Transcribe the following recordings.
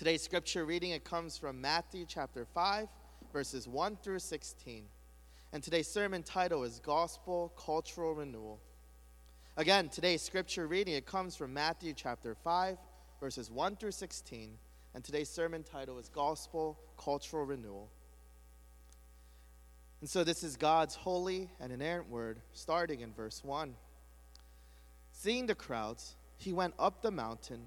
Today's scripture reading it comes from Matthew chapter 5 verses 1 through 16. And today's sermon title is Gospel Cultural Renewal. Again, today's scripture reading it comes from Matthew chapter 5 verses 1 through 16. And today's sermon title is Gospel Cultural Renewal. And so this is God's holy and inerrant word, starting in verse 1. Seeing the crowds, he went up the mountain,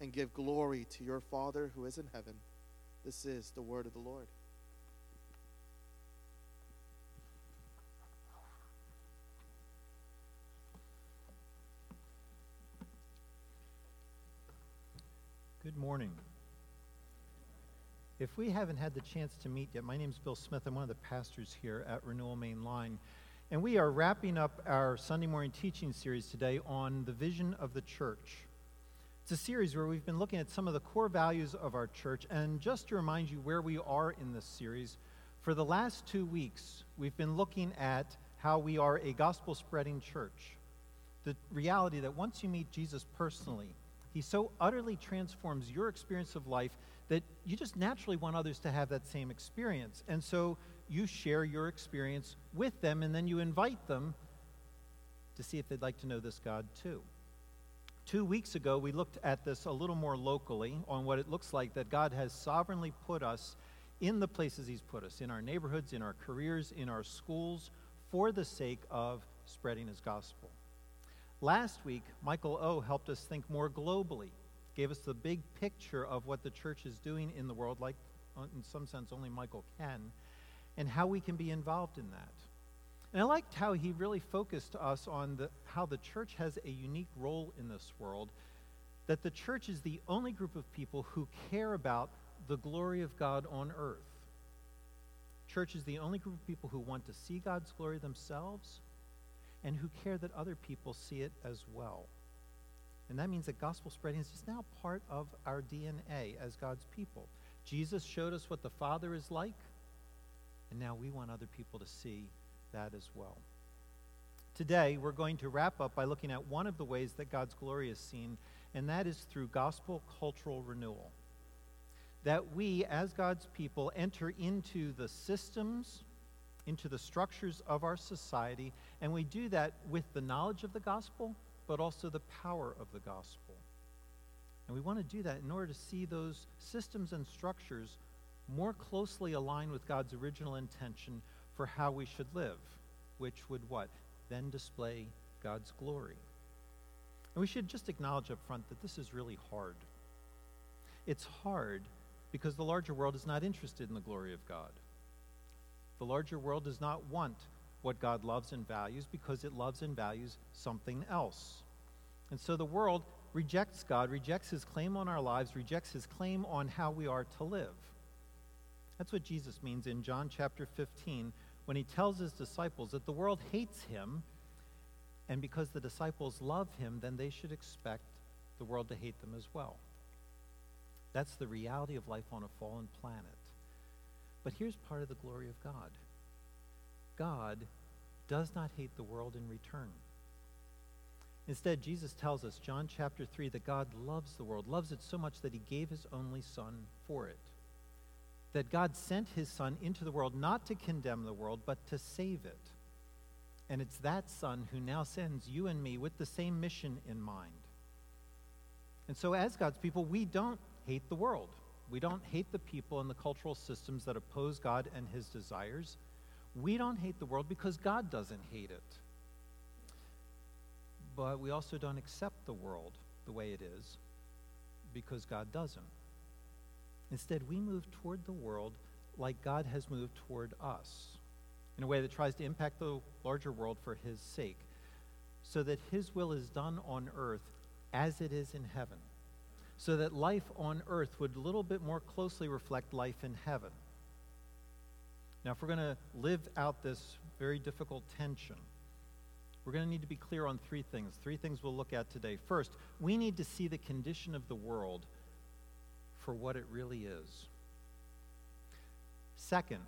and give glory to your Father who is in heaven. This is the word of the Lord. Good morning. If we haven't had the chance to meet yet, my name is Bill Smith. I'm one of the pastors here at Renewal Main Line. And we are wrapping up our Sunday morning teaching series today on the vision of the church. It's a series where we've been looking at some of the core values of our church. And just to remind you where we are in this series, for the last two weeks, we've been looking at how we are a gospel spreading church. The reality that once you meet Jesus personally, he so utterly transforms your experience of life that you just naturally want others to have that same experience. And so you share your experience with them, and then you invite them to see if they'd like to know this God too. Two weeks ago, we looked at this a little more locally on what it looks like that God has sovereignly put us in the places He's put us, in our neighborhoods, in our careers, in our schools, for the sake of spreading His gospel. Last week, Michael O helped us think more globally gave us the big picture of what the church is doing in the world, like uh, in some sense only Michael can, and how we can be involved in that. And I liked how he really focused us on the, how the church has a unique role in this world, that the church is the only group of people who care about the glory of God on earth. Church is the only group of people who want to see God's glory themselves and who care that other people see it as well. And that means that gospel spreading is just now part of our DNA as God's people. Jesus showed us what the Father is like, and now we want other people to see that as well. Today, we're going to wrap up by looking at one of the ways that God's glory is seen, and that is through gospel cultural renewal. That we, as God's people, enter into the systems, into the structures of our society, and we do that with the knowledge of the gospel but also the power of the gospel. And we want to do that in order to see those systems and structures more closely align with God's original intention for how we should live, which would what? Then display God's glory. And we should just acknowledge up front that this is really hard. It's hard because the larger world is not interested in the glory of God. The larger world does not want what God loves and values because it loves and values something else. And so the world rejects God, rejects his claim on our lives, rejects his claim on how we are to live. That's what Jesus means in John chapter 15 when he tells his disciples that the world hates him, and because the disciples love him, then they should expect the world to hate them as well. That's the reality of life on a fallen planet. But here's part of the glory of God God does not hate the world in return. Instead, Jesus tells us, John chapter 3, that God loves the world, loves it so much that he gave his only Son for it. That God sent his Son into the world not to condemn the world, but to save it. And it's that Son who now sends you and me with the same mission in mind. And so, as God's people, we don't hate the world. We don't hate the people and the cultural systems that oppose God and his desires. We don't hate the world because God doesn't hate it but we also don't accept the world the way it is because God doesn't. Instead, we move toward the world like God has moved toward us in a way that tries to impact the larger world for His sake, so that His will is done on earth as it is in heaven, so that life on earth would a little bit more closely reflect life in heaven. Now, if we're going to live out this very difficult tension, we're going to need to be clear on three things. Three things we'll look at today. First, we need to see the condition of the world for what it really is. Second,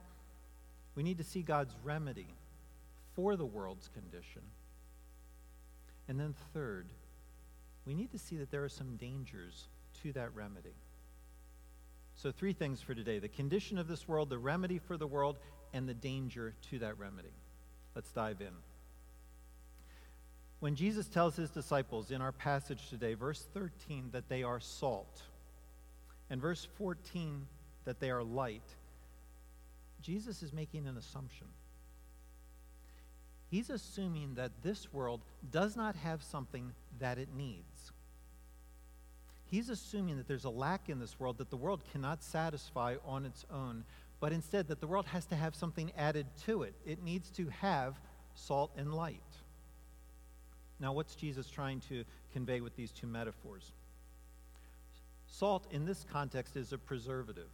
we need to see God's remedy for the world's condition. And then third, we need to see that there are some dangers to that remedy. So, three things for today the condition of this world, the remedy for the world, and the danger to that remedy. Let's dive in. When Jesus tells his disciples in our passage today, verse 13, that they are salt, and verse 14, that they are light, Jesus is making an assumption. He's assuming that this world does not have something that it needs. He's assuming that there's a lack in this world that the world cannot satisfy on its own, but instead that the world has to have something added to it. It needs to have salt and light. Now, what's Jesus trying to convey with these two metaphors? Salt, in this context, is a preservative.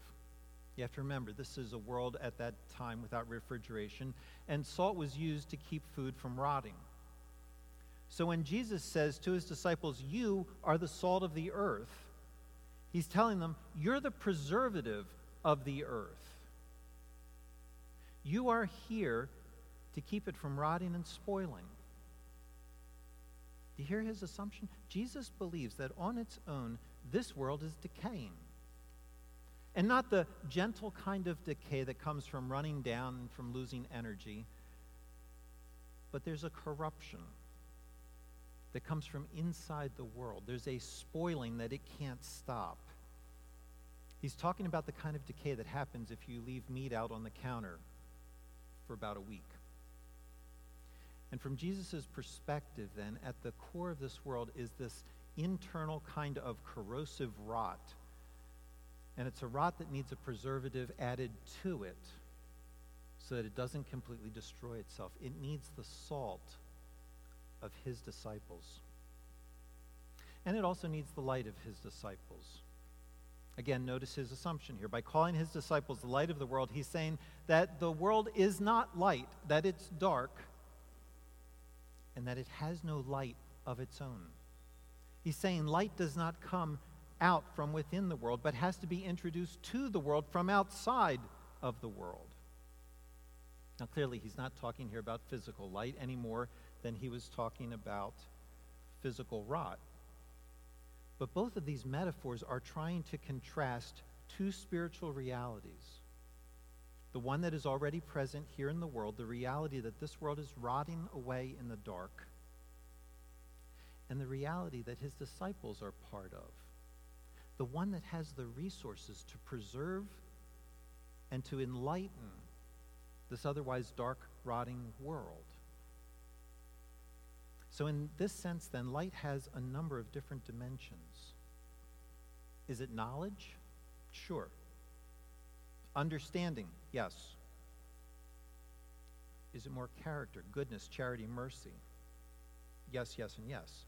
You have to remember, this is a world at that time without refrigeration, and salt was used to keep food from rotting. So when Jesus says to his disciples, You are the salt of the earth, he's telling them, You're the preservative of the earth. You are here to keep it from rotting and spoiling. Do you hear his assumption? Jesus believes that on its own, this world is decaying. And not the gentle kind of decay that comes from running down and from losing energy, but there's a corruption that comes from inside the world. There's a spoiling that it can't stop. He's talking about the kind of decay that happens if you leave meat out on the counter for about a week. And from Jesus' perspective, then, at the core of this world is this internal kind of corrosive rot. And it's a rot that needs a preservative added to it so that it doesn't completely destroy itself. It needs the salt of his disciples. And it also needs the light of his disciples. Again, notice his assumption here. By calling his disciples the light of the world, he's saying that the world is not light, that it's dark, and that it has no light of its own. He's saying light does not come out from within the world, but has to be introduced to the world from outside of the world. Now, clearly, he's not talking here about physical light any more than he was talking about physical rot. But both of these metaphors are trying to contrast two spiritual realities the one that is already present here in the world, the reality that this world is rotting away in the dark, and the reality that his disciples are part of, the one that has the resources to preserve and to enlighten this otherwise dark, rotting world. So, in this sense, then, light has a number of different dimensions. Is it knowledge? Sure. Understanding, yes. Is it more character, goodness, charity, mercy? Yes, yes, and yes.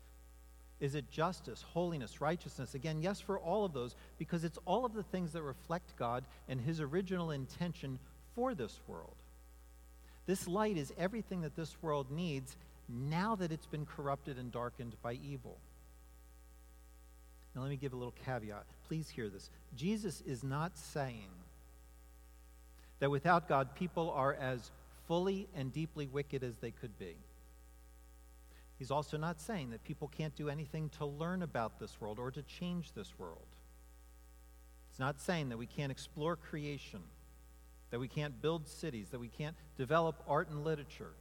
Is it justice, holiness, righteousness? Again, yes, for all of those, because it's all of the things that reflect God and His original intention for this world. This light is everything that this world needs now that it's been corrupted and darkened by evil. Now, let me give a little caveat. Please hear this. Jesus is not saying that without God, people are as fully and deeply wicked as they could be. He's also not saying that people can't do anything to learn about this world or to change this world. It's not saying that we can't explore creation, that we can't build cities, that we can't develop art and literature,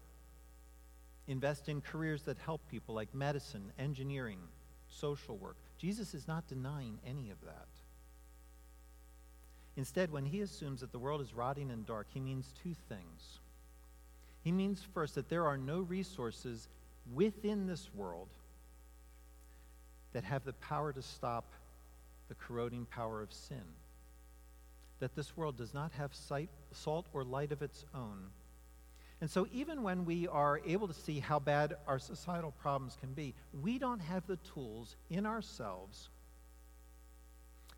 invest in careers that help people like medicine, engineering, social work. Jesus is not denying any of that. Instead, when he assumes that the world is rotting and dark, he means two things. He means first that there are no resources within this world that have the power to stop the corroding power of sin. That this world does not have sight, salt or light of its own. And so, even when we are able to see how bad our societal problems can be, we don't have the tools in ourselves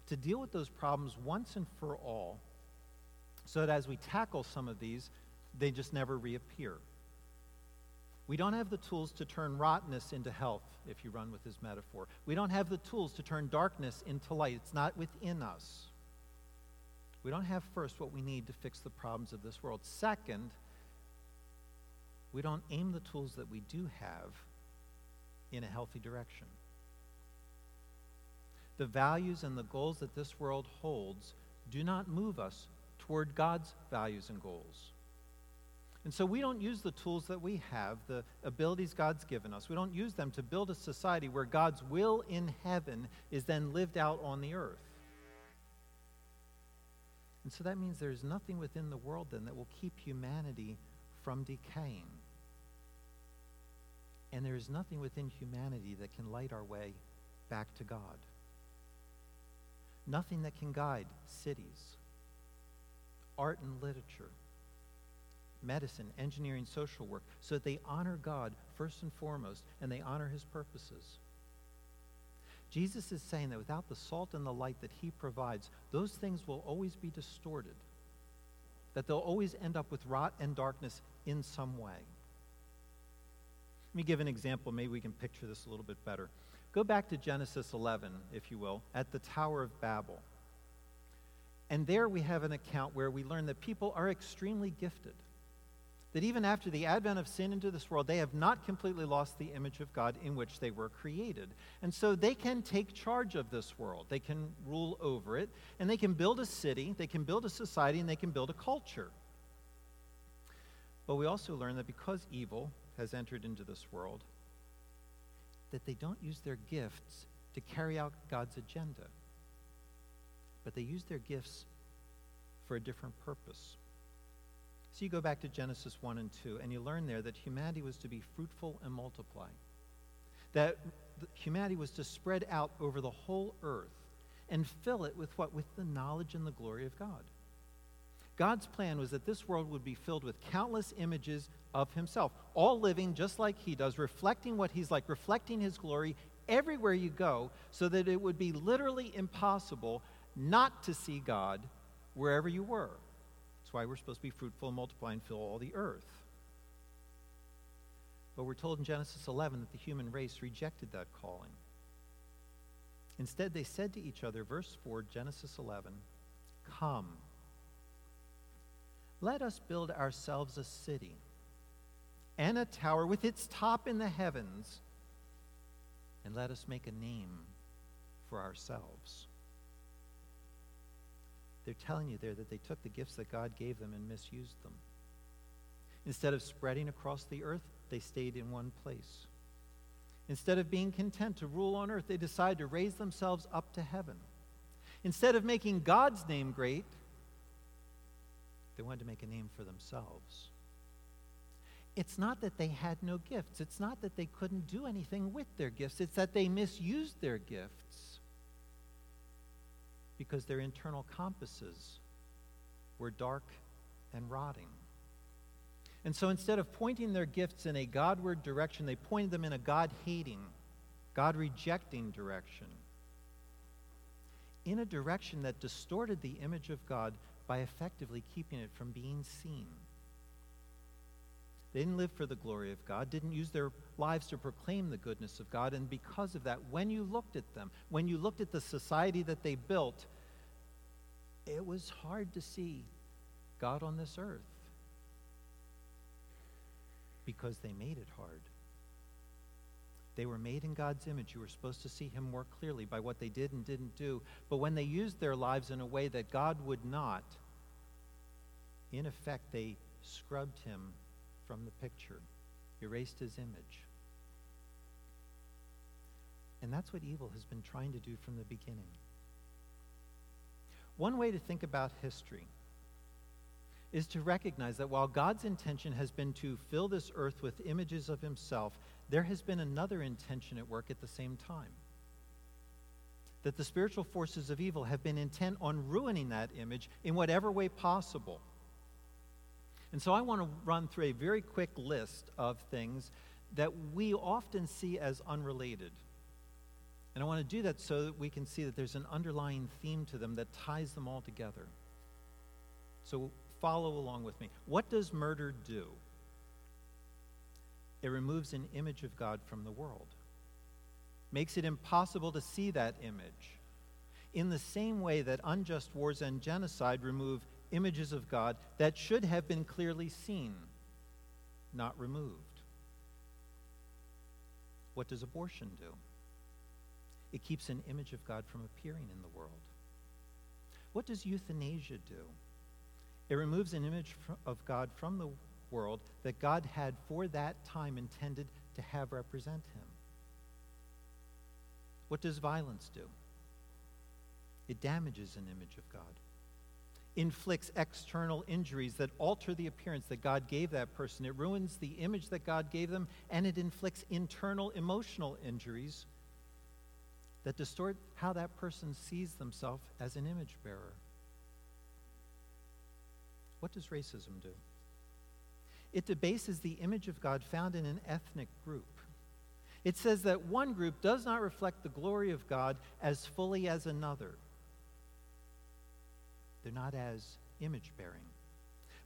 to deal with those problems once and for all, so that as we tackle some of these, they just never reappear. We don't have the tools to turn rottenness into health, if you run with his metaphor. We don't have the tools to turn darkness into light. It's not within us. We don't have first what we need to fix the problems of this world. Second, we don't aim the tools that we do have in a healthy direction. The values and the goals that this world holds do not move us toward God's values and goals. And so we don't use the tools that we have, the abilities God's given us. We don't use them to build a society where God's will in heaven is then lived out on the earth. And so that means there's nothing within the world then that will keep humanity from decaying. And there is nothing within humanity that can light our way back to God. Nothing that can guide cities, art and literature, medicine, engineering, social work, so that they honor God first and foremost and they honor his purposes. Jesus is saying that without the salt and the light that he provides, those things will always be distorted, that they'll always end up with rot and darkness in some way. Let me give an example. Maybe we can picture this a little bit better. Go back to Genesis 11, if you will, at the Tower of Babel. And there we have an account where we learn that people are extremely gifted that even after the advent of sin into this world, they have not completely lost the image of God in which they were created. And so they can take charge of this world. They can rule over it, and they can build a city, they can build a society, and they can build a culture. But we also learn that because evil has entered into this world, that they don't use their gifts to carry out God's agenda, but they use their gifts for a different purpose. So you go back to Genesis 1 and 2, and you learn there that humanity was to be fruitful and multiply. That humanity was to spread out over the whole earth and fill it with what? With the knowledge and the glory of God. God's plan was that this world would be filled with countless images of himself, all living just like he does, reflecting what he's like, reflecting his glory everywhere you go, so that it would be literally impossible not to see God wherever you were. That's why we're supposed to be fruitful multiply and fill all the earth. But we're told in Genesis 11 that the human race rejected that calling. Instead, they said to each other, verse 4, Genesis 11, Come, let us build ourselves a city and a tower with its top in the heavens, and let us make a name for ourselves. They're telling you there that they took the gifts that God gave them and misused them. Instead of spreading across the earth, they stayed in one place. Instead of being content to rule on earth, they decided to raise themselves up to heaven. Instead of making God's name great, they wanted to make a name for themselves. It's not that they had no gifts. It's not that they couldn't do anything with their gifts. It's that they misused their gifts because their internal compasses were dark and rotting. And so instead of pointing their gifts in a Godward direction, they pointed them in a God hating, God rejecting direction. In a direction that distorted the image of God by effectively keeping it from being seen. They didn't live for the glory of God, didn't use their lives to proclaim the goodness of God. And because of that, when you looked at them, when you looked at the society that they built, it was hard to see God on this earth? Because they made it hard. They were made in God's image. You were supposed to see Him more clearly by what they did and didn't do. But when they used their lives in a way that God would not, in effect, they scrubbed Him from the picture, erased His image. And that's what evil has been trying to do from the beginning. One way to think about history is to recognize that while God's intention has been to fill this earth with images of himself, there has been another intention at work at the same time. That the spiritual forces of evil have been intent on ruining that image in whatever way possible. And so I want to run through a very quick list of things that we often see as unrelated. And I want to do that so that we can see that there's an underlying theme to them that ties them all together. So follow along with me. What does murder do? It removes an image of God from the world, makes it impossible to see that image. In the same way that unjust wars and genocide remove images of God that should have been clearly seen, not removed. What does abortion do? It keeps an image of God from appearing in the world. What does euthanasia do? It removes an image of God from the world that God had for that time intended to have represent him. What does violence do? It damages an image of God, inflicts external injuries that alter the appearance that God gave that person. It ruins the image that God gave them, and it inflicts internal emotional injuries that distort how that person sees themselves as an image bearer. What does racism do? It debases the image of God found in an ethnic group. It says that one group does not reflect the glory of God as fully as another. They're not as image bearing.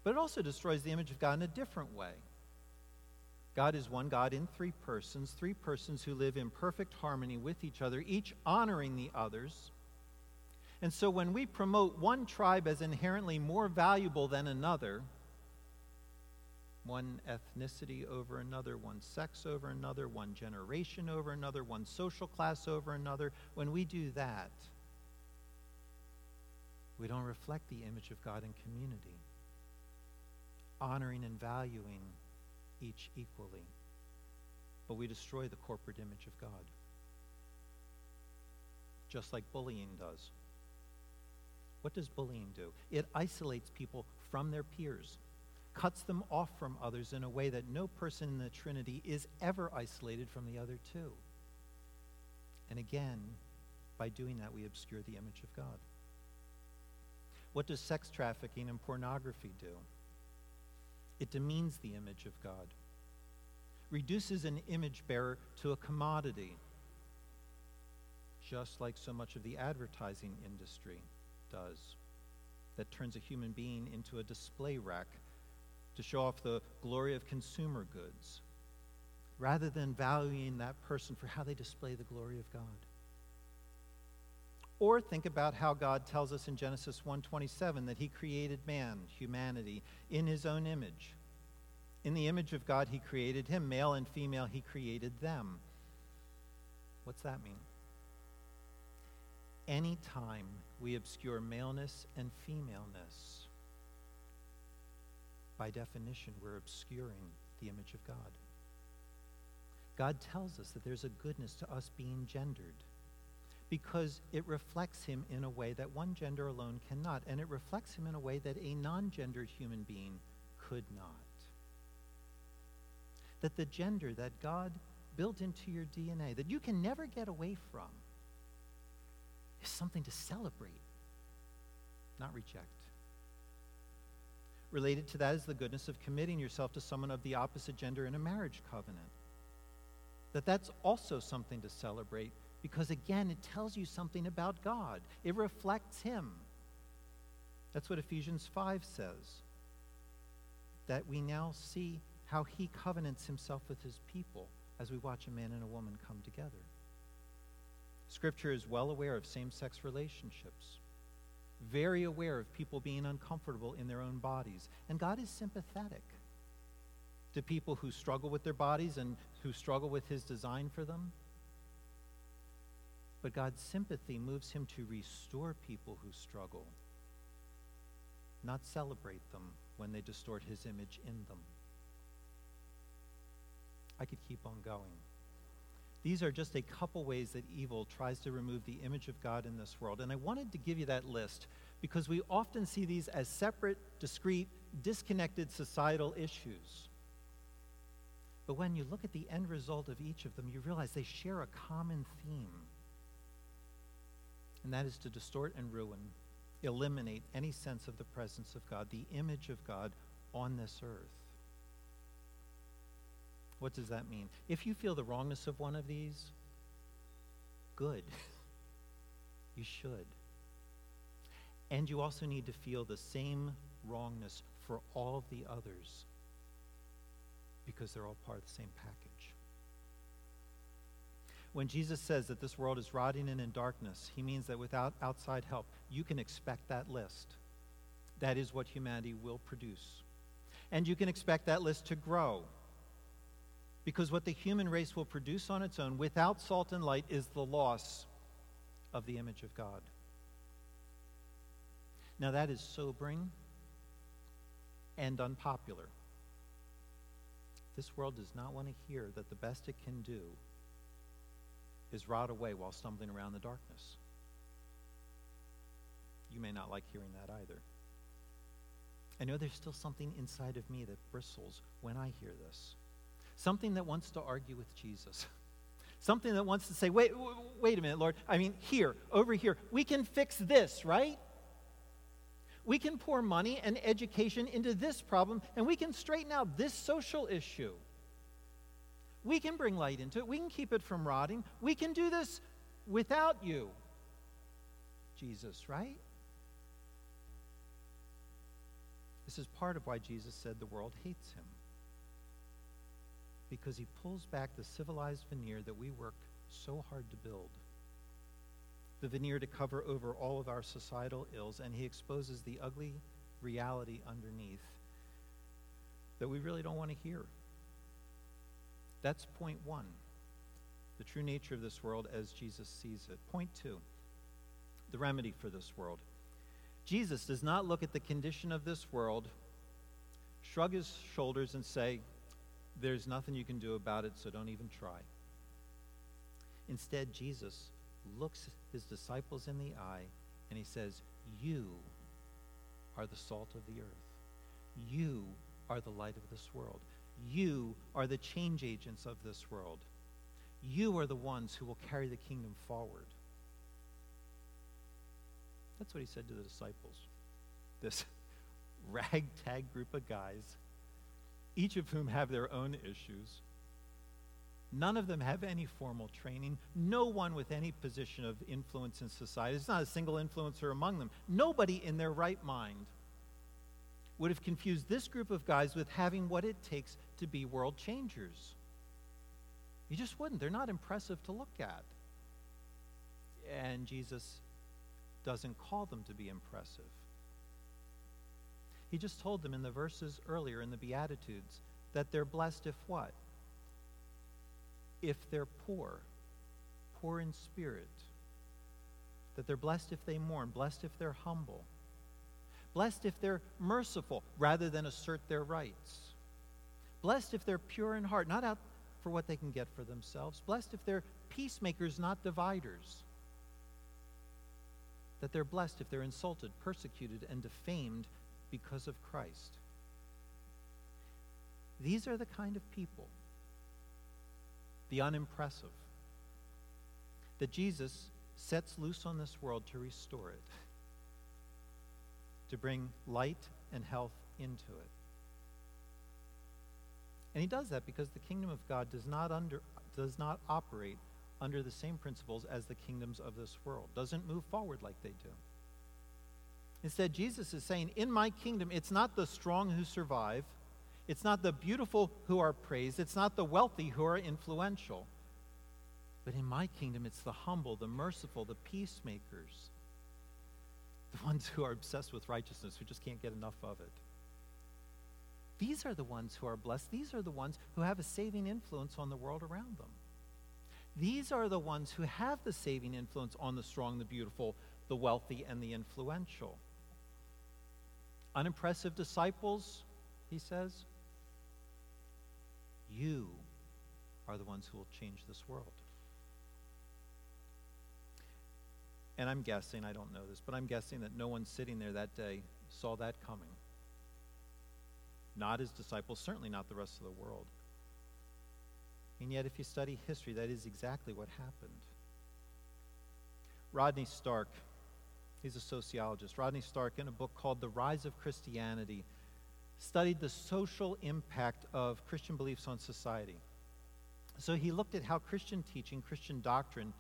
But it also destroys the image of God in a different way. God is one God in three persons, three persons who live in perfect harmony with each other, each honoring the others. And so when we promote one tribe as inherently more valuable than another, one ethnicity over another, one sex over another, one generation over another, one social class over another, when we do that, we don't reflect the image of God in community, honoring and valuing each equally, but we destroy the corporate image of God, just like bullying does. What does bullying do? It isolates people from their peers, cuts them off from others in a way that no person in the Trinity is ever isolated from the other two. And again, by doing that, we obscure the image of God. What does sex trafficking and pornography do? It demeans the image of God, reduces an image bearer to a commodity, just like so much of the advertising industry does, that turns a human being into a display rack to show off the glory of consumer goods, rather than valuing that person for how they display the glory of God. Or think about how God tells us in Genesis 1:27 that he created man, humanity, in his own image. In the image of God he created him, male and female he created them. What's that mean? Anytime we obscure maleness and femaleness, by definition, we're obscuring the image of God. God tells us that there's a goodness to us being gendered because it reflects him in a way that one gender alone cannot, and it reflects him in a way that a non gendered human being could not. That the gender that God built into your DNA, that you can never get away from, is something to celebrate, not reject. Related to that is the goodness of committing yourself to someone of the opposite gender in a marriage covenant. That that's also something to celebrate because again, it tells you something about God. It reflects Him. That's what Ephesians 5 says. That we now see how He covenants Himself with His people as we watch a man and a woman come together. Scripture is well aware of same sex relationships. very aware of people being uncomfortable in their own bodies. And God is sympathetic to people who struggle with their bodies and who struggle with His design for them. But God's sympathy moves Him to restore people who struggle, not celebrate them when they distort His image in them. I could keep on going. These are just a couple ways that evil tries to remove the image of God in this world. And I wanted to give you that list because we often see these as separate, discrete, disconnected societal issues. But when you look at the end result of each of them, you realize they share a common theme. And that is to distort and ruin, eliminate any sense of the presence of God, the image of God on this earth. What does that mean? If you feel the wrongness of one of these, good. you should. And you also need to feel the same wrongness for all of the others because they're all part of the same package. When Jesus says that this world is rotting and in darkness, he means that without outside help, you can expect that list. That is what humanity will produce. And you can expect that list to grow. Because what the human race will produce on its own without salt and light is the loss of the image of God. Now, that is sobering and unpopular. This world does not want to hear that the best it can do is rot away while stumbling around the darkness. You may not like hearing that either. I know there's still something inside of me that bristles when I hear this. Something that wants to argue with Jesus. Something that wants to say, wait, wait a minute, Lord. I mean, here, over here, we can fix this, right? We can pour money and education into this problem, and we can straighten out this social issue. We can bring light into it. We can keep it from rotting. We can do this without you, Jesus, right? This is part of why Jesus said the world hates him. Because he pulls back the civilized veneer that we work so hard to build the veneer to cover over all of our societal ills, and he exposes the ugly reality underneath that we really don't want to hear. That's point one the true nature of this world as Jesus sees it. Point two the remedy for this world. Jesus does not look at the condition of this world, shrug his shoulders, and say, There's nothing you can do about it, so don't even try. Instead, Jesus looks his disciples in the eye and he says, You are the salt of the earth. You are the light of this world. You are the change agents of this world. You are the ones who will carry the kingdom forward. That's what he said to the disciples. This ragtag group of guys, each of whom have their own issues None of them have any formal training. No one with any position of influence in society. There's not a single influencer among them. Nobody in their right mind would have confused this group of guys with having what it takes to be world changers. You just wouldn't. They're not impressive to look at. And Jesus doesn't call them to be impressive. He just told them in the verses earlier in the Beatitudes that they're blessed if what? if they're poor, poor in spirit, that they're blessed if they mourn, blessed if they're humble, blessed if they're merciful rather than assert their rights, blessed if they're pure in heart, not out for what they can get for themselves, blessed if they're peacemakers, not dividers, that they're blessed if they're insulted, persecuted, and defamed because of Christ. These are the kind of people the unimpressive, that Jesus sets loose on this world to restore it, to bring light and health into it. And he does that because the kingdom of God does not, under, does not operate under the same principles as the kingdoms of this world, doesn't move forward like they do. Instead, Jesus is saying, In my kingdom, it's not the strong who survive it's not the beautiful who are praised, it's not the wealthy who are influential. But in my kingdom, it's the humble, the merciful, the peacemakers, the ones who are obsessed with righteousness, who just can't get enough of it. These are the ones who are blessed. These are the ones who have a saving influence on the world around them. These are the ones who have the saving influence on the strong, the beautiful, the wealthy, and the influential. Unimpressive disciples, he says, you are the ones who will change this world. And I'm guessing, I don't know this, but I'm guessing that no one sitting there that day saw that coming. Not his disciples, certainly not the rest of the world. And yet, if you study history, that is exactly what happened. Rodney Stark, he's a sociologist. Rodney Stark, in a book called The Rise of Christianity, studied the social impact of Christian beliefs on society. So he looked at how Christian teaching, Christian doctrine,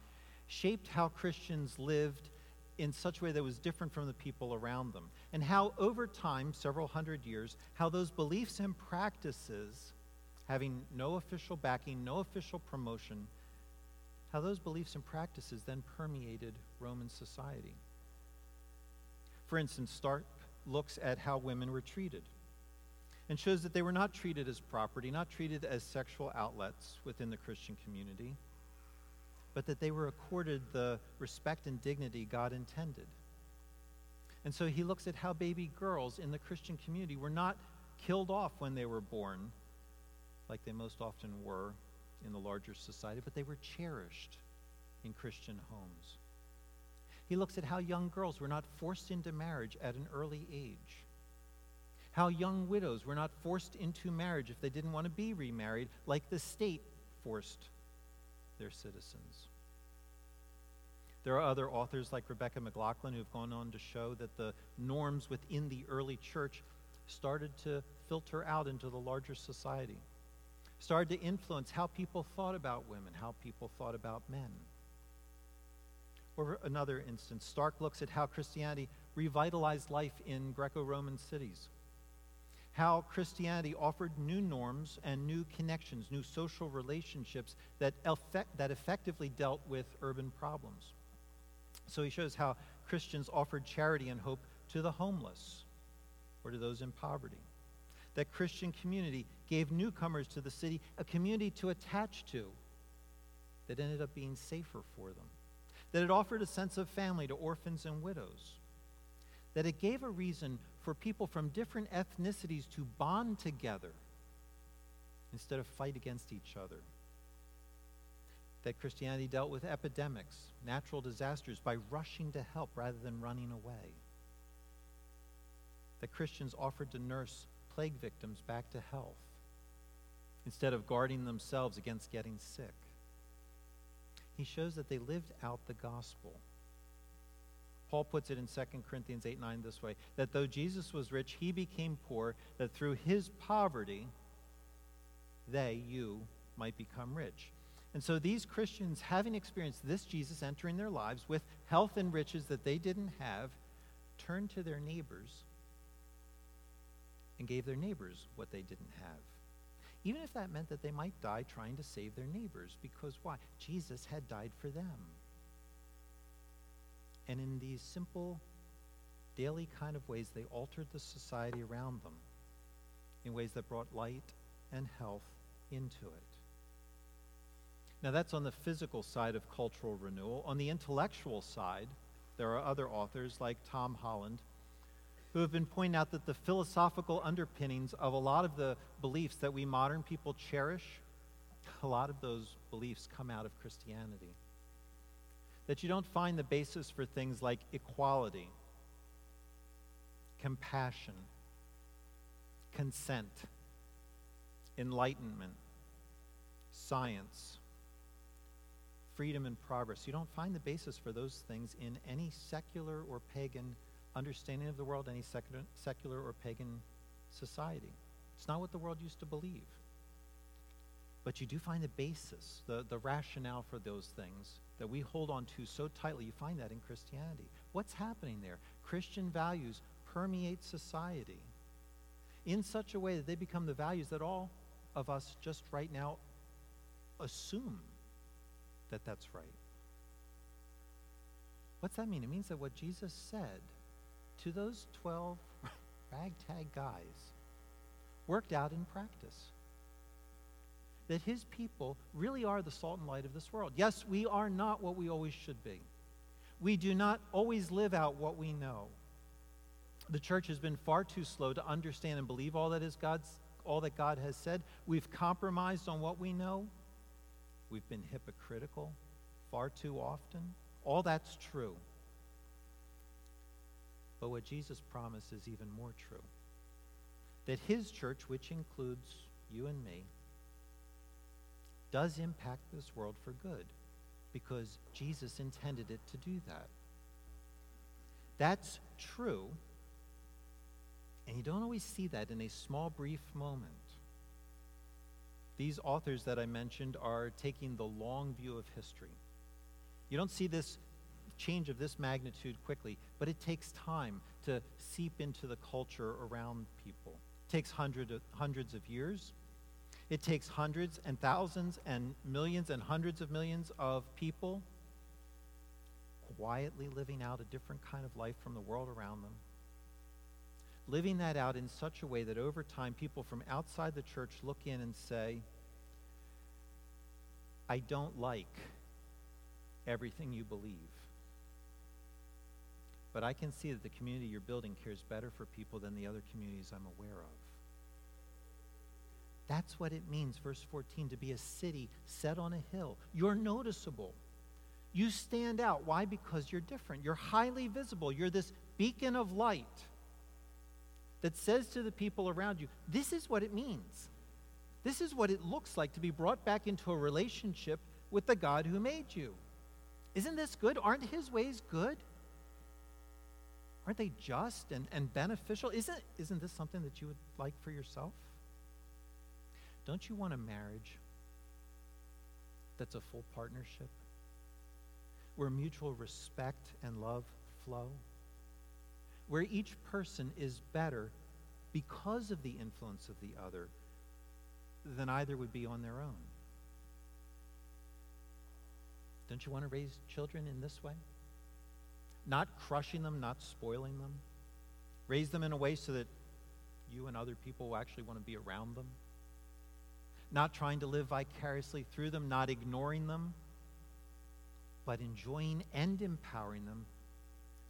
shaped how Christians lived in such a way that was different from the people around them. And how, over time, several hundred years, how those beliefs and practices, having no official backing, no official promotion, how those beliefs and practices then permeated Roman society. For instance, Stark looks at how women were treated and shows that they were not treated as property, not treated as sexual outlets within the Christian community but that they were accorded the respect and dignity God intended. And so he looks at how baby girls in the Christian community were not killed off when they were born, like they most often were in the larger society, but they were cherished in Christian homes. He looks at how young girls were not forced into marriage at an early age. How young widows were not forced into marriage if they didn't want to be remarried, like the state forced their citizens. There are other authors like Rebecca McLaughlin who've gone on to show that the norms within the early church started to filter out into the larger society, started to influence how people thought about women, how people thought about men. Or another instance, Stark looks at how Christianity revitalized life in Greco Roman cities how Christianity offered new norms and new connections, new social relationships that, effect, that effectively dealt with urban problems. So he shows how Christians offered charity and hope to the homeless or to those in poverty. That Christian community gave newcomers to the city a community to attach to that ended up being safer for them. That it offered a sense of family to orphans and widows. That it gave a reason for people from different ethnicities to bond together instead of fight against each other. That Christianity dealt with epidemics, natural disasters, by rushing to help rather than running away. That Christians offered to nurse plague victims back to health instead of guarding themselves against getting sick. He shows that they lived out the gospel. Paul puts it in 2 Corinthians 8 9 this way that though Jesus was rich, he became poor, that through his poverty, they, you, might become rich. And so these Christians, having experienced this Jesus entering their lives with health and riches that they didn't have, turned to their neighbors and gave their neighbors what they didn't have. Even if that meant that they might die trying to save their neighbors. Because why? Jesus had died for them. And in these simple, daily kind of ways, they altered the society around them in ways that brought light and health into it. Now, that's on the physical side of cultural renewal. On the intellectual side, there are other authors like Tom Holland who have been pointing out that the philosophical underpinnings of a lot of the beliefs that we modern people cherish, a lot of those beliefs come out of Christianity that you don't find the basis for things like equality, compassion, consent, enlightenment, science, freedom and progress. You don't find the basis for those things in any secular or pagan understanding of the world, any secular or pagan society. It's not what the world used to believe. But you do find the basis, the, the rationale for those things that we hold on to so tightly. You find that in Christianity. What's happening there? Christian values permeate society in such a way that they become the values that all of us just right now assume that that's right. What's that mean? It means that what Jesus said to those 12 ragtag guys worked out in practice. That his people really are the salt and light of this world. Yes, we are not what we always should be. We do not always live out what we know. The church has been far too slow to understand and believe all that is God's all that God has said. We've compromised on what we know. We've been hypocritical far too often. All that's true. But what Jesus promised is even more true that his church, which includes you and me, does impact this world for good because Jesus intended it to do that. That's true, and you don't always see that in a small, brief moment. These authors that I mentioned are taking the long view of history. You don't see this change of this magnitude quickly, but it takes time to seep into the culture around people. It takes hundred of, hundreds of years. It takes hundreds and thousands and millions and hundreds of millions of people quietly living out a different kind of life from the world around them. Living that out in such a way that over time people from outside the church look in and say, I don't like everything you believe. But I can see that the community you're building cares better for people than the other communities I'm aware of. That's what it means, verse 14, to be a city set on a hill. You're noticeable. You stand out. Why? Because you're different. You're highly visible. You're this beacon of light that says to the people around you, this is what it means. This is what it looks like to be brought back into a relationship with the God who made you. Isn't this good? Aren't his ways good? Aren't they just and, and beneficial? Isn't, isn't this something that you would like for yourself? Don't you want a marriage that's a full partnership? Where mutual respect and love flow? Where each person is better because of the influence of the other than either would be on their own? Don't you want to raise children in this way? Not crushing them, not spoiling them. Raise them in a way so that you and other people will actually want to be around them. Not trying to live vicariously through them, not ignoring them, but enjoying and empowering them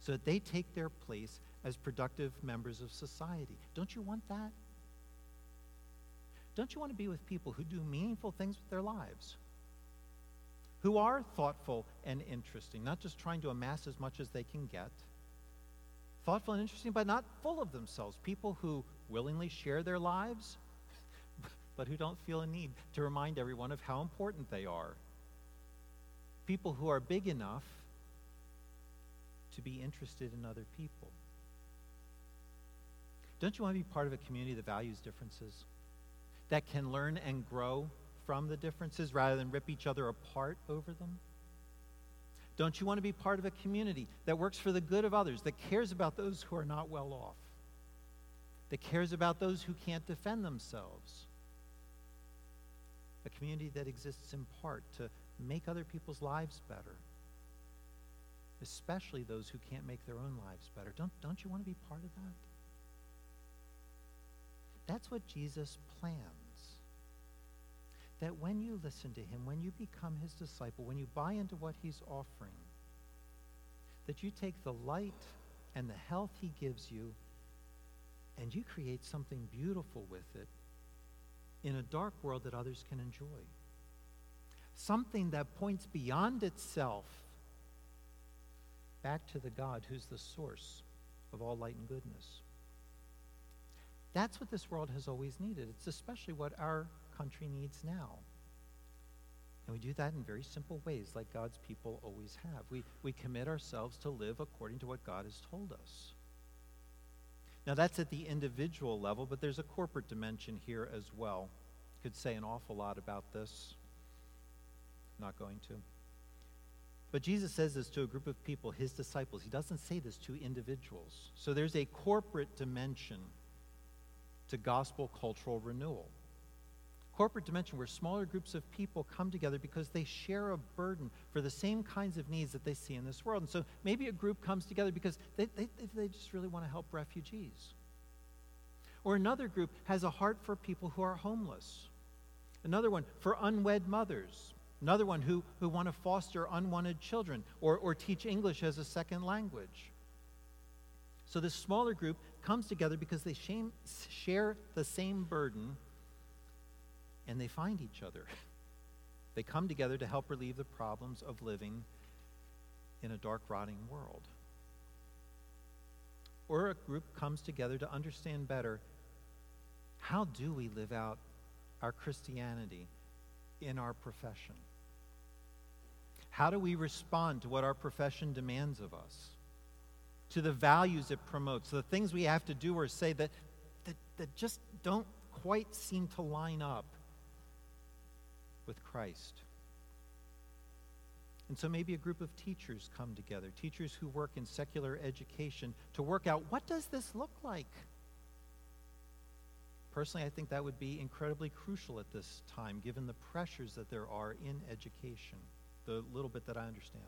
so that they take their place as productive members of society. Don't you want that? Don't you want to be with people who do meaningful things with their lives? who are thoughtful and interesting, not just trying to amass as much as they can get. Thoughtful and interesting, but not full of themselves. People who willingly share their lives, but who don't feel a need to remind everyone of how important they are. People who are big enough to be interested in other people. Don't you want to be part of a community that values differences? That can learn and grow from the differences rather than rip each other apart over them? Don't you want to be part of a community that works for the good of others, that cares about those who are not well off, that cares about those who can't defend themselves? A community that exists in part to make other people's lives better, especially those who can't make their own lives better. Don't, don't you want to be part of that? That's what Jesus plans that when you listen to him, when you become his disciple, when you buy into what he's offering, that you take the light and the health he gives you and you create something beautiful with it in a dark world that others can enjoy. Something that points beyond itself back to the God who's the source of all light and goodness. That's what this world has always needed. It's especially what our country needs now. And we do that in very simple ways, like God's people always have. We, we commit ourselves to live according to what God has told us. Now, that's at the individual level, but there's a corporate dimension here as well. Could say an awful lot about this. not going to. But Jesus says this to a group of people, his disciples. He doesn't say this to individuals. So there's a corporate dimension to gospel cultural renewal corporate dimension where smaller groups of people come together because they share a burden for the same kinds of needs that they see in this world. And so maybe a group comes together because they, they, they just really want to help refugees. Or another group has a heart for people who are homeless. Another one for unwed mothers. Another one who, who want to foster unwanted children or, or teach English as a second language. So this smaller group comes together because they shame, share the same burden and they find each other. They come together to help relieve the problems of living in a dark, rotting world. Or a group comes together to understand better how do we live out our Christianity in our profession? How do we respond to what our profession demands of us? To the values it promotes, the things we have to do or say that, that, that just don't quite seem to line up with Christ. And so maybe a group of teachers come together, teachers who work in secular education, to work out what does this look like? Personally, I think that would be incredibly crucial at this time, given the pressures that there are in education, the little bit that I understand.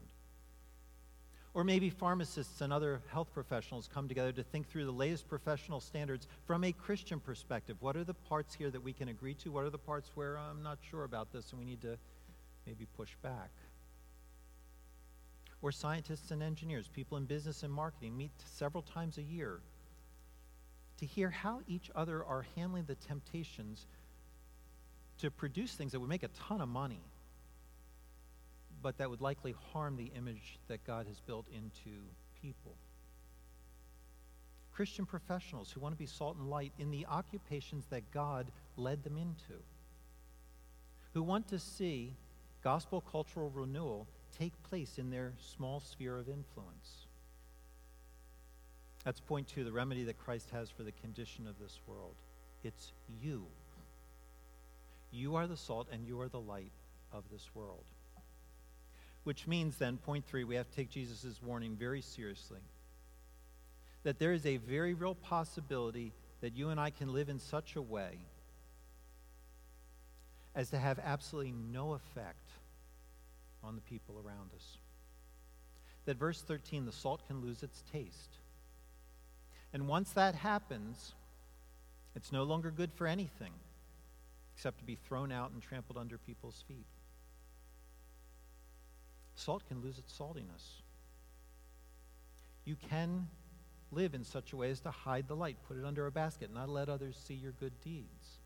Or maybe pharmacists and other health professionals come together to think through the latest professional standards from a Christian perspective. What are the parts here that we can agree to? What are the parts where I'm not sure about this and we need to maybe push back? Or scientists and engineers, people in business and marketing meet several times a year to hear how each other are handling the temptations to produce things that would make a ton of money but that would likely harm the image that God has built into people. Christian professionals who want to be salt and light in the occupations that God led them into, who want to see gospel cultural renewal take place in their small sphere of influence. That's point two the remedy that Christ has for the condition of this world. It's you. You are the salt and you are the light of this world. Which means then, point three, we have to take Jesus' warning very seriously. That there is a very real possibility that you and I can live in such a way as to have absolutely no effect on the people around us. That verse 13, the salt can lose its taste. And once that happens, it's no longer good for anything except to be thrown out and trampled under people's feet. Salt can lose its saltiness. You can live in such a way as to hide the light, put it under a basket, not let others see your good deeds.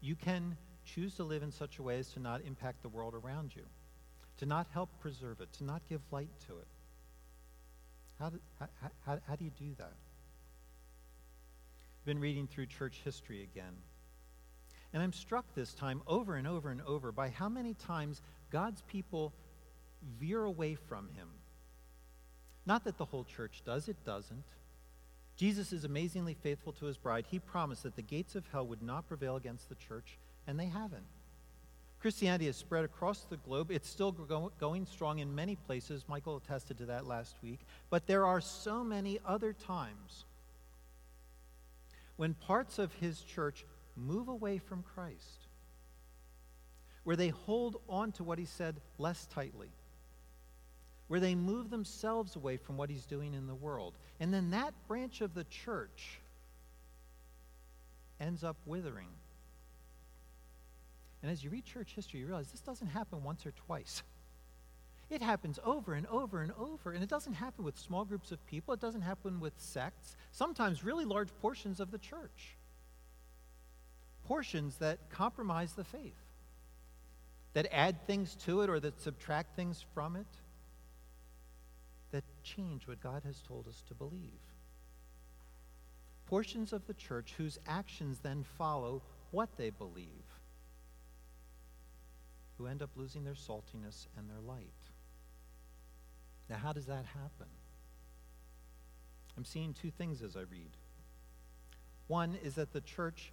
You can choose to live in such a way as to not impact the world around you, to not help preserve it, to not give light to it. How do, how, how, how do you do that? I've been reading through church history again. And I'm struck this time over and over and over by how many times God's people veer away from him. Not that the whole church does, it doesn't. Jesus is amazingly faithful to his bride. He promised that the gates of hell would not prevail against the church, and they haven't. Christianity has spread across the globe. It's still go- going strong in many places. Michael attested to that last week. But there are so many other times when parts of his church move away from Christ where they hold on to what he said less tightly, where they move themselves away from what he's doing in the world. And then that branch of the church ends up withering. And as you read church history, you realize this doesn't happen once or twice. It happens over and over and over. And it doesn't happen with small groups of people, it doesn't happen with sects, sometimes really large portions of the church. Portions that compromise the faith that add things to it or that subtract things from it, that change what God has told us to believe. Portions of the church whose actions then follow what they believe, who end up losing their saltiness and their light. Now, how does that happen? I'm seeing two things as I read. One is that the church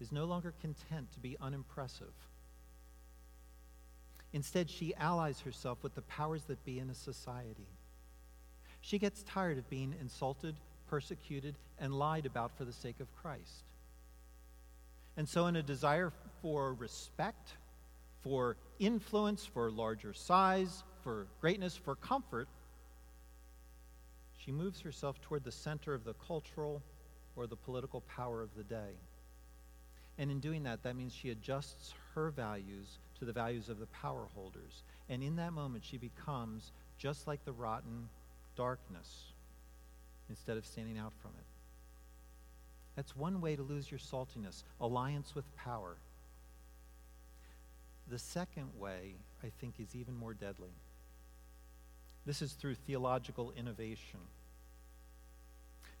is no longer content to be unimpressive. Instead, she allies herself with the powers that be in a society. She gets tired of being insulted, persecuted, and lied about for the sake of Christ. And so, in a desire for respect, for influence, for larger size, for greatness, for comfort, she moves herself toward the center of the cultural or the political power of the day. And in doing that, that means she adjusts her values to the values of the power holders. And in that moment, she becomes just like the rotten darkness instead of standing out from it. That's one way to lose your saltiness alliance with power. The second way, I think, is even more deadly. This is through theological innovation.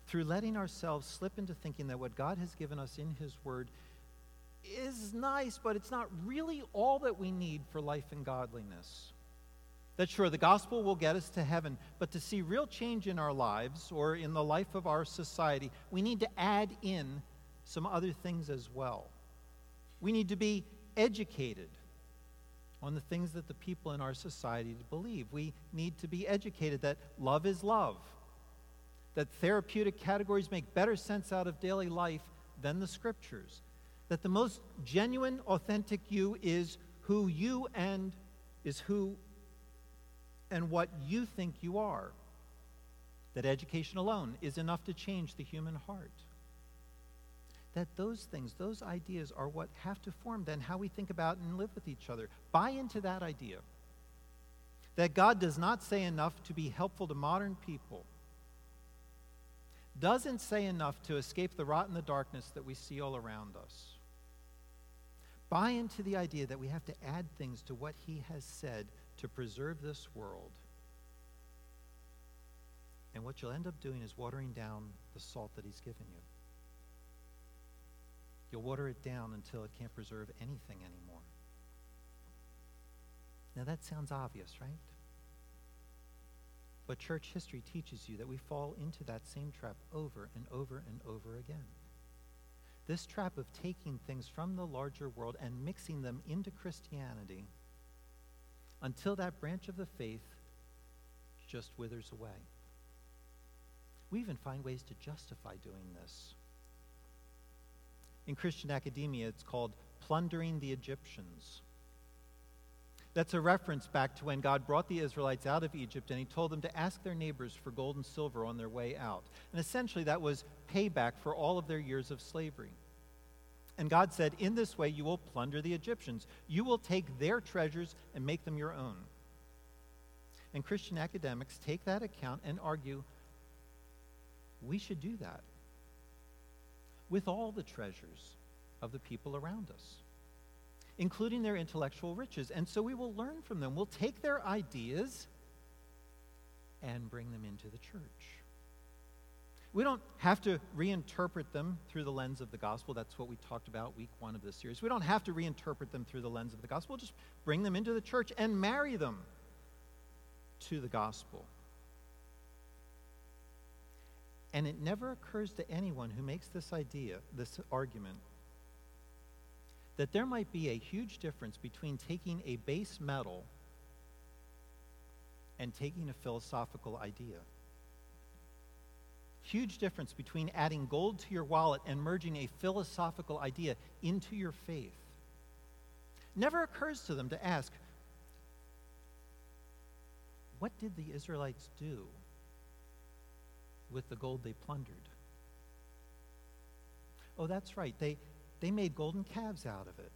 Through letting ourselves slip into thinking that what God has given us in His Word is nice, but it's not really all that we need for life and godliness. That sure, the gospel will get us to heaven, but to see real change in our lives or in the life of our society, we need to add in some other things as well. We need to be educated on the things that the people in our society believe. We need to be educated that love is love, that therapeutic categories make better sense out of daily life than the scriptures, that the most genuine, authentic you is who you and is who and what you think you are. That education alone is enough to change the human heart. That those things, those ideas, are what have to form then how we think about and live with each other. Buy into that idea. That God does not say enough to be helpful to modern people, doesn't say enough to escape the rot and the darkness that we see all around us. Buy into the idea that we have to add things to what He has said to preserve this world. And what you'll end up doing is watering down the salt that He's given you. You'll water it down until it can't preserve anything anymore. Now, that sounds obvious, right? But church history teaches you that we fall into that same trap over and over and over again. This trap of taking things from the larger world and mixing them into Christianity until that branch of the faith just withers away. We even find ways to justify doing this. In Christian academia, it's called plundering the Egyptians. That's a reference back to when God brought the Israelites out of Egypt and he told them to ask their neighbors for gold and silver on their way out. And essentially, that was payback for all of their years of slavery. And God said, In this way, you will plunder the Egyptians. You will take their treasures and make them your own. And Christian academics take that account and argue we should do that with all the treasures of the people around us, including their intellectual riches. And so we will learn from them. We'll take their ideas and bring them into the church. We don't have to reinterpret them through the lens of the gospel. That's what we talked about week one of this series. We don't have to reinterpret them through the lens of the gospel. We'll just bring them into the church and marry them to the gospel. And it never occurs to anyone who makes this idea, this argument, that there might be a huge difference between taking a base metal and taking a philosophical idea. Huge difference between adding gold to your wallet and merging a philosophical idea into your faith. Never occurs to them to ask, what did the Israelites do with the gold they plundered? Oh, that's right. They, they made golden calves out of it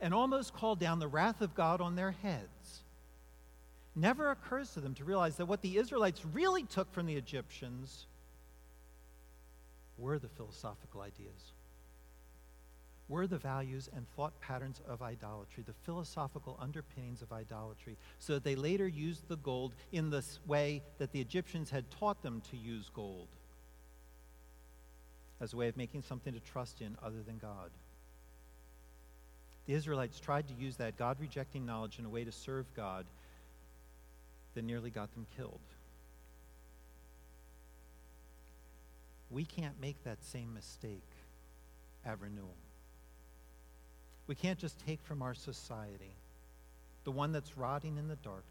and almost called down the wrath of God on their heads. Never occurs to them to realize that what the Israelites really took from the Egyptians were the philosophical ideas, were the values and thought patterns of idolatry, the philosophical underpinnings of idolatry, so that they later used the gold in this way that the Egyptians had taught them to use gold as a way of making something to trust in other than God. The Israelites tried to use that God rejecting knowledge in a way to serve God that nearly got them killed. We can't make that same mistake at renewal. We can't just take from our society the one that's rotting in the darkness.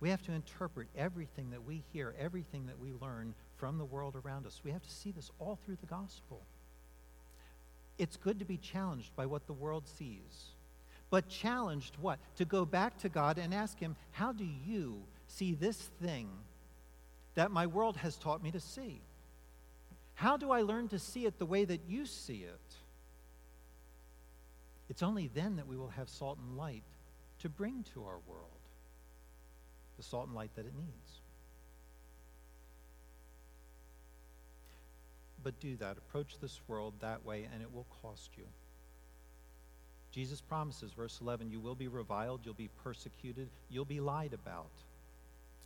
We have to interpret everything that we hear, everything that we learn from the world around us. We have to see this all through the gospel. It's good to be challenged by what the world sees. But challenged what? To go back to God and ask Him, How do you see this thing that my world has taught me to see? How do I learn to see it the way that you see it? It's only then that we will have salt and light to bring to our world the salt and light that it needs. But do that. Approach this world that way, and it will cost you. Jesus promises, verse 11, you will be reviled, you'll be persecuted, you'll be lied about.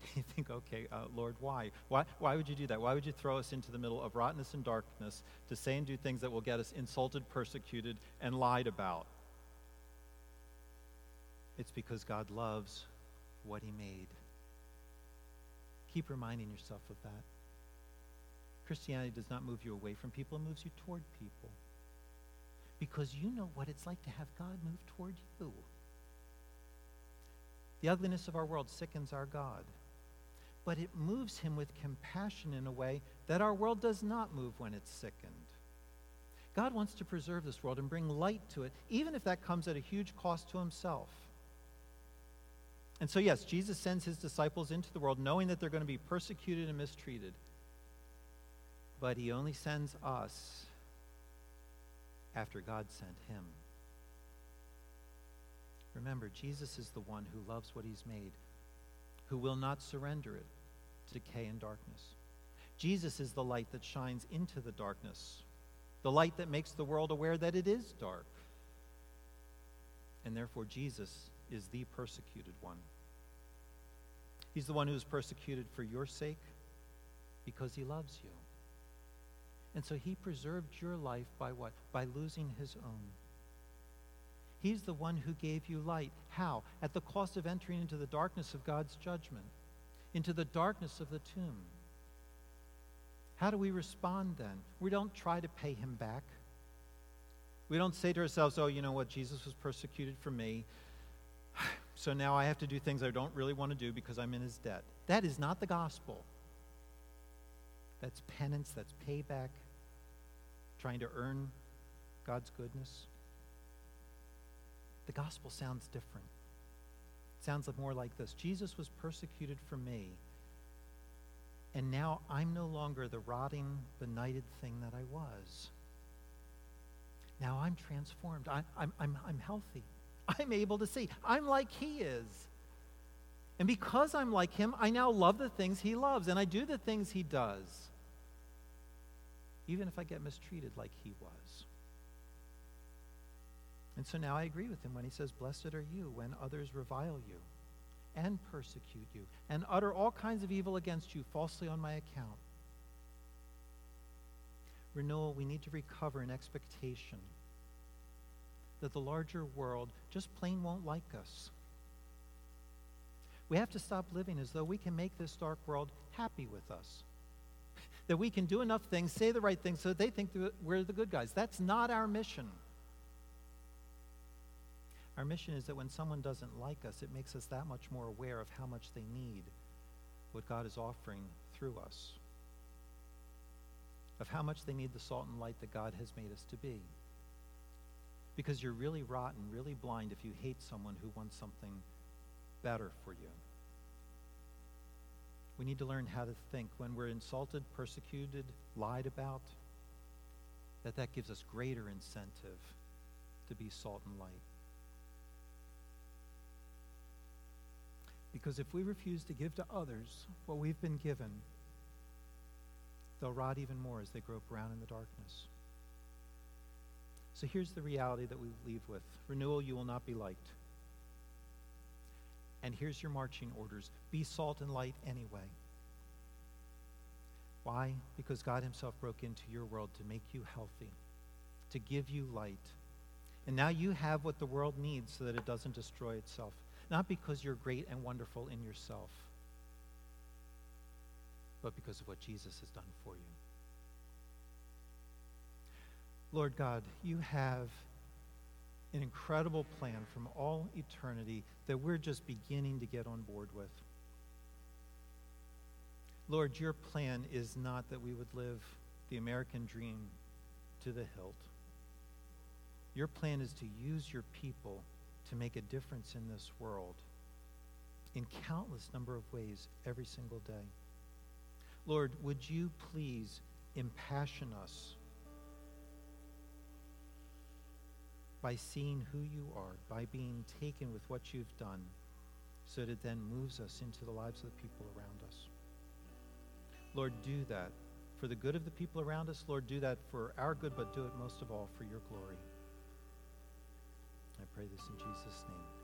You think, okay, uh, Lord, why? why? Why would you do that? Why would you throw us into the middle of rottenness and darkness to say and do things that will get us insulted, persecuted, and lied about? It's because God loves what He made. Keep reminding yourself of that. Christianity does not move you away from people, it moves you toward people. Because you know what it's like to have God move toward you. The ugliness of our world sickens our God, but it moves him with compassion in a way that our world does not move when it's sickened. God wants to preserve this world and bring light to it, even if that comes at a huge cost to himself. And so, yes, Jesus sends his disciples into the world knowing that they're going to be persecuted and mistreated. But he only sends us after God sent him. Remember, Jesus is the one who loves what he's made, who will not surrender it to decay and darkness. Jesus is the light that shines into the darkness, the light that makes the world aware that it is dark. And therefore, Jesus is the persecuted one. He's the one who is persecuted for your sake because he loves you. And so he preserved your life by what? By losing his own. He's the one who gave you light. How? At the cost of entering into the darkness of God's judgment, into the darkness of the tomb. How do we respond then? We don't try to pay him back. We don't say to ourselves, oh, you know what? Jesus was persecuted for me. So now I have to do things I don't really want to do because I'm in his debt. That is not the gospel. That's penance, that's payback, trying to earn God's goodness. The gospel sounds different. It sounds more like this Jesus was persecuted for me, and now I'm no longer the rotting, benighted thing that I was. Now I'm transformed. I, I'm, I'm, I'm healthy. I'm able to see. I'm like He is. And because I'm like Him, I now love the things He loves, and I do the things He does even if I get mistreated like he was. And so now I agree with him when he says, Blessed are you when others revile you and persecute you and utter all kinds of evil against you falsely on my account. Renewal, we need to recover an expectation that the larger world just plain won't like us. We have to stop living as though we can make this dark world happy with us that we can do enough things, say the right things, so that they think we're the good guys. That's not our mission. Our mission is that when someone doesn't like us, it makes us that much more aware of how much they need what God is offering through us, of how much they need the salt and light that God has made us to be. Because you're really rotten, really blind if you hate someone who wants something better for you. We need to learn how to think when we're insulted, persecuted, lied about, that that gives us greater incentive to be salt and light. Because if we refuse to give to others what we've been given, they'll rot even more as they grope around in the darkness. So here's the reality that we leave with renewal, you will not be liked. And here's your marching orders be salt and light anyway. Why? Because God Himself broke into your world to make you healthy, to give you light. And now you have what the world needs so that it doesn't destroy itself. Not because you're great and wonderful in yourself, but because of what Jesus has done for you. Lord God, you have an incredible plan from all eternity that we're just beginning to get on board with. Lord, your plan is not that we would live the American dream to the hilt. Your plan is to use your people to make a difference in this world in countless number of ways every single day. Lord, would you please impassion us by seeing who you are, by being taken with what you've done, so that it then moves us into the lives of the people around us. Lord, do that for the good of the people around us. Lord, do that for our good, but do it most of all for your glory. I pray this in Jesus' name.